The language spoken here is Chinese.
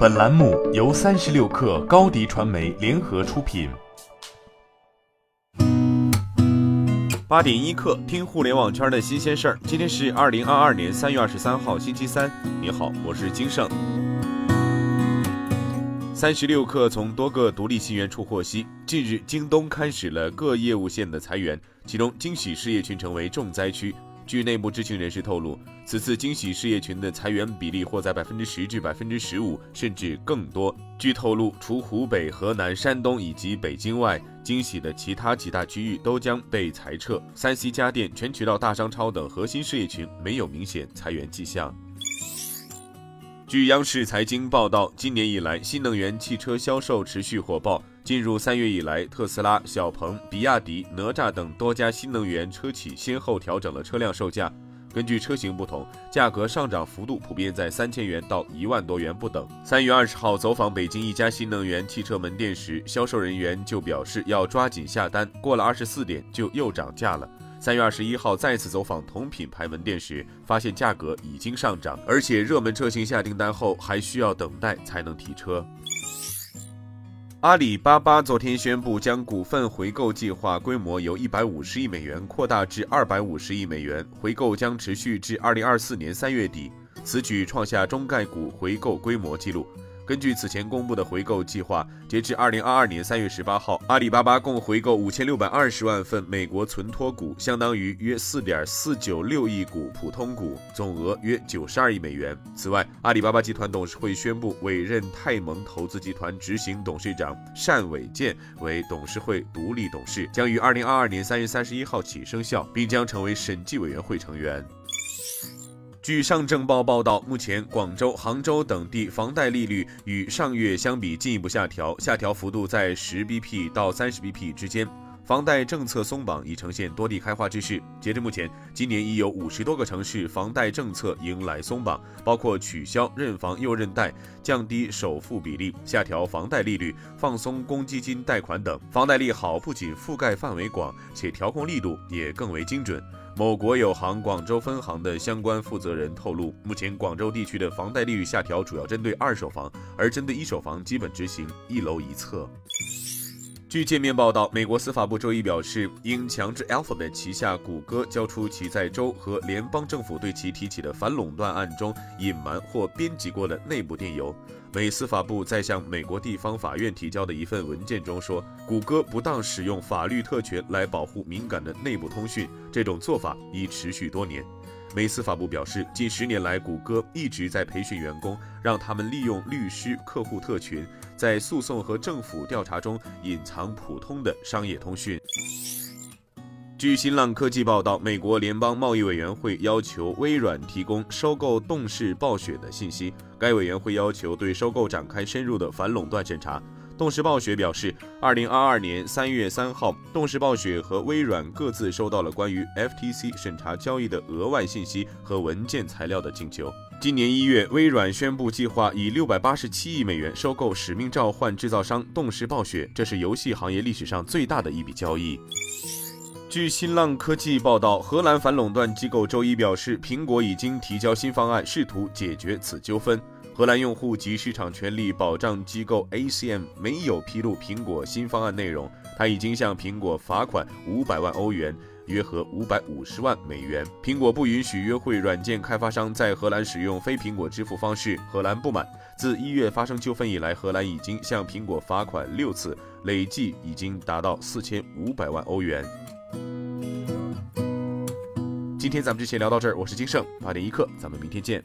本栏目由三十六氪高低传媒联合出品。八点一刻，听互联网圈的新鲜事儿。今天是二零二二年三月二十三号，星期三。你好，我是金盛。三十六氪从多个独立信源处获悉，近日京东开始了各业务线的裁员，其中惊喜事业群成为重灾区。据内部知情人士透露，此次惊喜事业群的裁员比例或在百分之十至百分之十五，甚至更多。据透露，除湖北、河南、山东以及北京外，惊喜的其他几大区域都将被裁撤。三 C 家电、全渠道大商超等核心事业群没有明显裁员迹象。据央视财经报道，今年以来，新能源汽车销售持续火爆。进入三月以来，特斯拉、小鹏、比亚迪、哪吒等多家新能源车企先后调整了车辆售价。根据车型不同，价格上涨幅度普遍在三千元到一万多元不等。三月二十号走访北京一家新能源汽车门店时，销售人员就表示要抓紧下单，过了二十四点就又涨价了。三月二十一号再次走访同品牌门店时，发现价格已经上涨，而且热门车型下订单后还需要等待才能提车。阿里巴巴昨天宣布，将股份回购计划规模由一百五十亿美元扩大至二百五十亿美元，回购将持续至二零二四年三月底。此举创下中概股回购规模纪录。根据此前公布的回购计划，截至二零二二年三月十八号，阿里巴巴共回购五千六百二十万份美国存托股，相当于约四点四九六亿股普通股，总额约九十二亿美元。此外，阿里巴巴集团董事会宣布委任泰蒙投资集团执行董事长单伟建为董事会独立董事，将于二零二二年三月三十一号起生效，并将成为审计委员会成员。据上证报报道，目前广州、杭州等地房贷利率与上月相比进一步下调，下调幅度在十 BP 到三十 BP 之间。房贷政策松绑已呈现多地开花之势。截至目前，今年已有五十多个城市房贷政策迎来松绑，包括取消认房又认贷、降低首付比例、下调房贷利率、放松公积金贷款等。房贷利好不仅覆盖范围广，且调控力度也更为精准。某国有行广州分行的相关负责人透露，目前广州地区的房贷利率下调主要针对二手房，而针对一手房基本执行一楼一策。据界面报道，美国司法部周一表示，应强制 Alphabet 旗下谷歌交出其在州和联邦政府对其提起的反垄断案中隐瞒或编辑过的内部电邮。美司法部在向美国地方法院提交的一份文件中说，谷歌不当使用法律特权来保护敏感的内部通讯，这种做法已持续多年。美司法部表示，近十年来，谷歌一直在培训员工，让他们利用律师客户特权，在诉讼和政府调查中隐藏普通的商业通讯。据新浪科技报道，美国联邦贸易委员会要求微软提供收购动视暴雪的信息，该委员会要求对收购展开深入的反垄断审查。动视暴雪表示，二零二二年三月三号，动视暴雪和微软各自收到了关于 FTC 审查交易的额外信息和文件材料的请求。今年一月，微软宣布计划以六百八十七亿美元收购《使命召唤》制造商动视暴雪，这是游戏行业历史上最大的一笔交易。据新浪科技报道，荷兰反垄断机构周一表示，苹果已经提交新方案，试图解决此纠纷。荷兰用户及市场权利保障机构 ACM 没有披露苹果新方案内容，他已经向苹果罚款五百万欧元，约合五百五十万美元。苹果不允许约会软件开发商在荷兰使用非苹果支付方式，荷兰不满。自一月发生纠纷以来，荷兰已经向苹果罚款六次，累计已经达到四千五百万欧元。今天咱们就先聊到这儿，我是金盛八点一刻，咱们明天见。